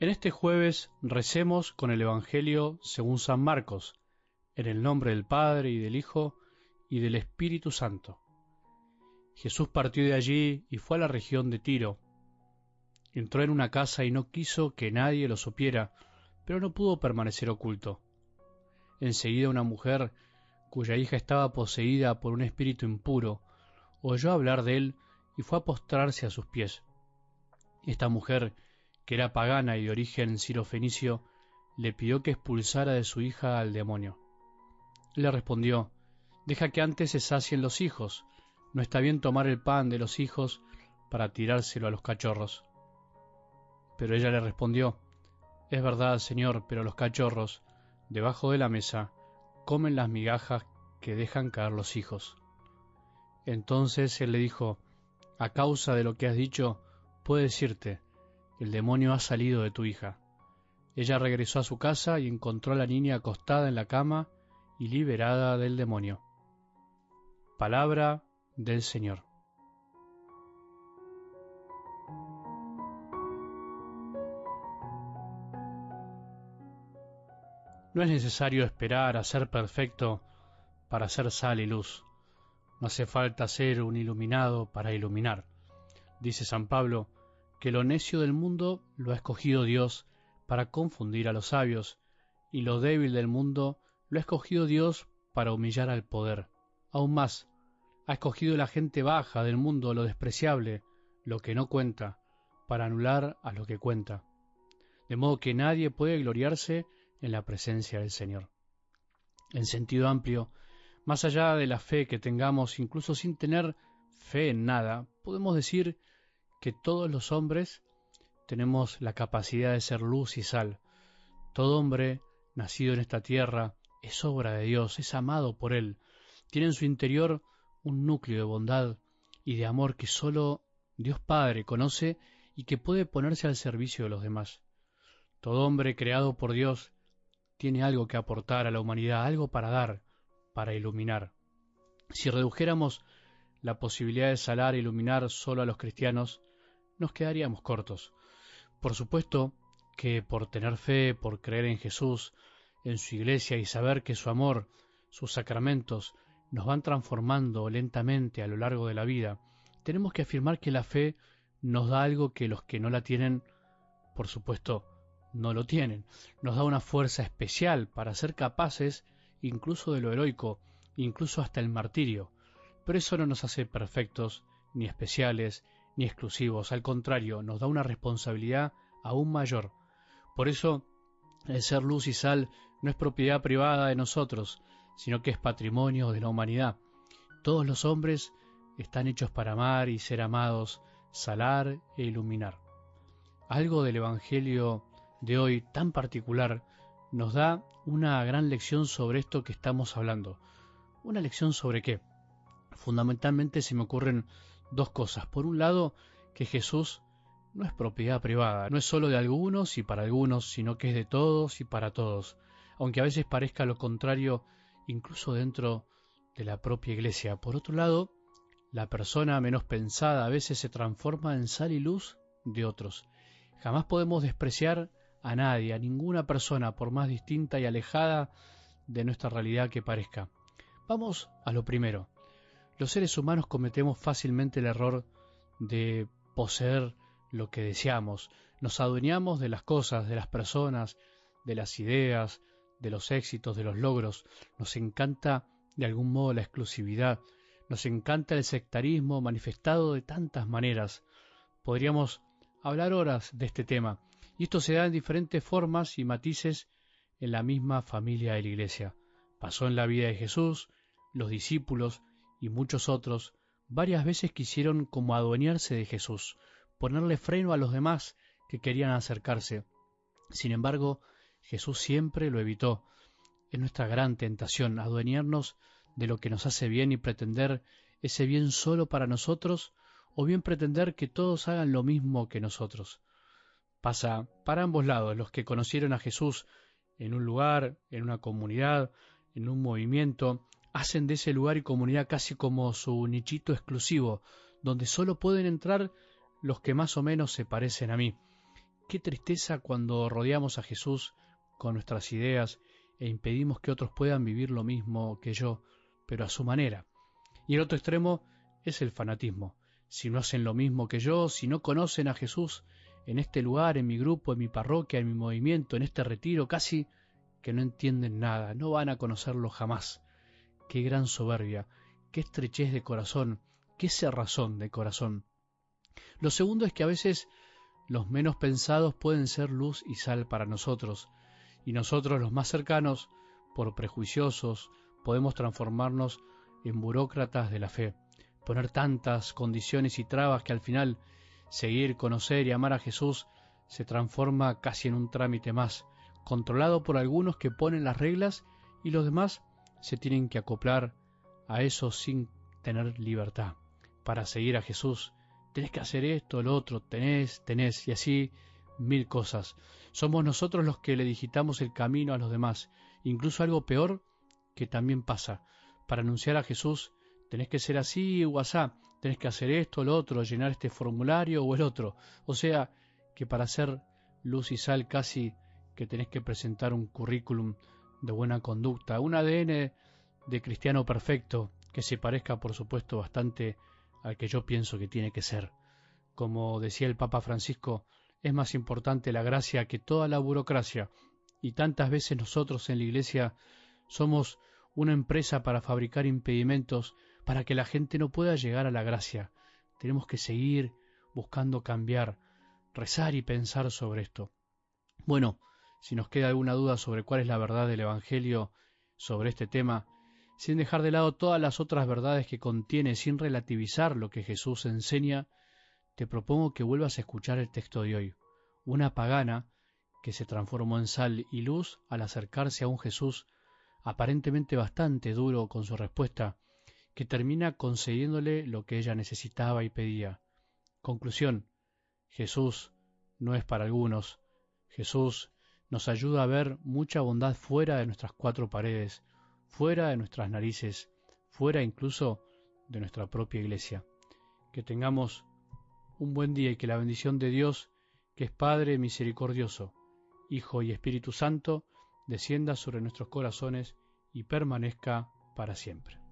En este jueves recemos con el Evangelio según San Marcos, en el nombre del Padre y del Hijo y del Espíritu Santo. Jesús partió de allí y fue a la región de Tiro. Entró en una casa y no quiso que nadie lo supiera, pero no pudo permanecer oculto. Enseguida una mujer, cuya hija estaba poseída por un espíritu impuro, oyó hablar de él y fue a postrarse a sus pies. Esta mujer, que era pagana y de origen sirofenicio, le pidió que expulsara de su hija al demonio. Le respondió, Deja que antes se sacien los hijos, no está bien tomar el pan de los hijos para tirárselo a los cachorros. Pero ella le respondió, Es verdad, Señor, pero los cachorros, debajo de la mesa, comen las migajas que dejan caer los hijos. Entonces él le dijo, A causa de lo que has dicho, puedo decirte, el demonio ha salido de tu hija. Ella regresó a su casa y encontró a la niña acostada en la cama y liberada del demonio. Palabra del Señor. No es necesario esperar a ser perfecto para ser sal y luz. No hace falta ser un iluminado para iluminar. Dice San Pablo, que lo necio del mundo lo ha escogido Dios para confundir a los sabios, y lo débil del mundo lo ha escogido Dios para humillar al poder. Aún más, ha escogido la gente baja del mundo lo despreciable, lo que no cuenta, para anular a lo que cuenta. De modo que nadie puede gloriarse en la presencia del Señor. En sentido amplio, más allá de la fe que tengamos, incluso sin tener fe en nada, podemos decir que todos los hombres tenemos la capacidad de ser luz y sal. Todo hombre nacido en esta tierra es obra de Dios, es amado por Él, tiene en su interior un núcleo de bondad y de amor que sólo Dios Padre conoce y que puede ponerse al servicio de los demás. Todo hombre creado por Dios tiene algo que aportar a la humanidad, algo para dar, para iluminar. Si redujéramos la posibilidad de salar e iluminar solo a los cristianos, nos quedaríamos cortos. Por supuesto que por tener fe, por creer en Jesús, en su iglesia y saber que su amor, sus sacramentos, nos van transformando lentamente a lo largo de la vida, tenemos que afirmar que la fe nos da algo que los que no la tienen, por supuesto, no lo tienen. Nos da una fuerza especial para ser capaces incluso de lo heroico, incluso hasta el martirio. Pero eso no nos hace perfectos, ni especiales, ni exclusivos, al contrario, nos da una responsabilidad aún mayor. Por eso, el ser luz y sal no es propiedad privada de nosotros, sino que es patrimonio de la humanidad. Todos los hombres están hechos para amar y ser amados, salar e iluminar. Algo del Evangelio de hoy tan particular nos da una gran lección sobre esto que estamos hablando. ¿Una lección sobre qué? Fundamentalmente se me ocurren dos cosas. Por un lado, que Jesús no es propiedad privada, no es solo de algunos y para algunos, sino que es de todos y para todos, aunque a veces parezca lo contrario incluso dentro de la propia iglesia. Por otro lado, la persona menos pensada a veces se transforma en sal y luz de otros. Jamás podemos despreciar a nadie, a ninguna persona, por más distinta y alejada de nuestra realidad que parezca. Vamos a lo primero. Los seres humanos cometemos fácilmente el error de poseer lo que deseamos. Nos adueñamos de las cosas, de las personas, de las ideas, de los éxitos, de los logros. Nos encanta de algún modo la exclusividad. Nos encanta el sectarismo manifestado de tantas maneras. Podríamos hablar horas de este tema. Y esto se da en diferentes formas y matices en la misma familia de la Iglesia. Pasó en la vida de Jesús, los discípulos, y muchos otros varias veces quisieron como adueñarse de Jesús, ponerle freno a los demás que querían acercarse. Sin embargo, Jesús siempre lo evitó. Es nuestra gran tentación adueñarnos de lo que nos hace bien y pretender ese bien solo para nosotros o bien pretender que todos hagan lo mismo que nosotros. Pasa para ambos lados, los que conocieron a Jesús en un lugar, en una comunidad, en un movimiento, hacen de ese lugar y comunidad casi como su nichito exclusivo, donde solo pueden entrar los que más o menos se parecen a mí. qué tristeza cuando rodeamos a Jesús con nuestras ideas e impedimos que otros puedan vivir lo mismo que yo, pero a su manera. Y el otro extremo es el fanatismo. Si no hacen lo mismo que yo, si no conocen a Jesús en este lugar, en mi grupo, en mi parroquia, en mi movimiento, en este retiro, casi que no entienden nada, no van a conocerlo jamás. Qué gran soberbia, qué estrechez de corazón, qué cerrazón de corazón. Lo segundo es que a veces los menos pensados pueden ser luz y sal para nosotros, y nosotros los más cercanos, por prejuiciosos, podemos transformarnos en burócratas de la fe, poner tantas condiciones y trabas que al final seguir, conocer y amar a Jesús se transforma casi en un trámite más, controlado por algunos que ponen las reglas y los demás se tienen que acoplar a eso sin tener libertad. Para seguir a Jesús tenés que hacer esto, lo otro, tenés, tenés, y así mil cosas. Somos nosotros los que le digitamos el camino a los demás, incluso algo peor que también pasa. Para anunciar a Jesús tenés que ser así o asá, tenés que hacer esto, lo otro, llenar este formulario o el otro. O sea, que para ser luz y sal casi que tenés que presentar un currículum de buena conducta, un ADN de cristiano perfecto que se parezca, por supuesto, bastante al que yo pienso que tiene que ser. Como decía el Papa Francisco, es más importante la gracia que toda la burocracia, y tantas veces nosotros en la Iglesia somos una empresa para fabricar impedimentos para que la gente no pueda llegar a la gracia. Tenemos que seguir buscando cambiar, rezar y pensar sobre esto. Bueno, si nos queda alguna duda sobre cuál es la verdad del Evangelio sobre este tema, sin dejar de lado todas las otras verdades que contiene, sin relativizar lo que Jesús enseña, te propongo que vuelvas a escuchar el texto de hoy. Una pagana que se transformó en sal y luz al acercarse a un Jesús aparentemente bastante duro con su respuesta, que termina concediéndole lo que ella necesitaba y pedía. Conclusión. Jesús no es para algunos. Jesús nos ayuda a ver mucha bondad fuera de nuestras cuatro paredes, fuera de nuestras narices, fuera incluso de nuestra propia iglesia. Que tengamos un buen día y que la bendición de Dios, que es Padre misericordioso, Hijo y Espíritu Santo, descienda sobre nuestros corazones y permanezca para siempre.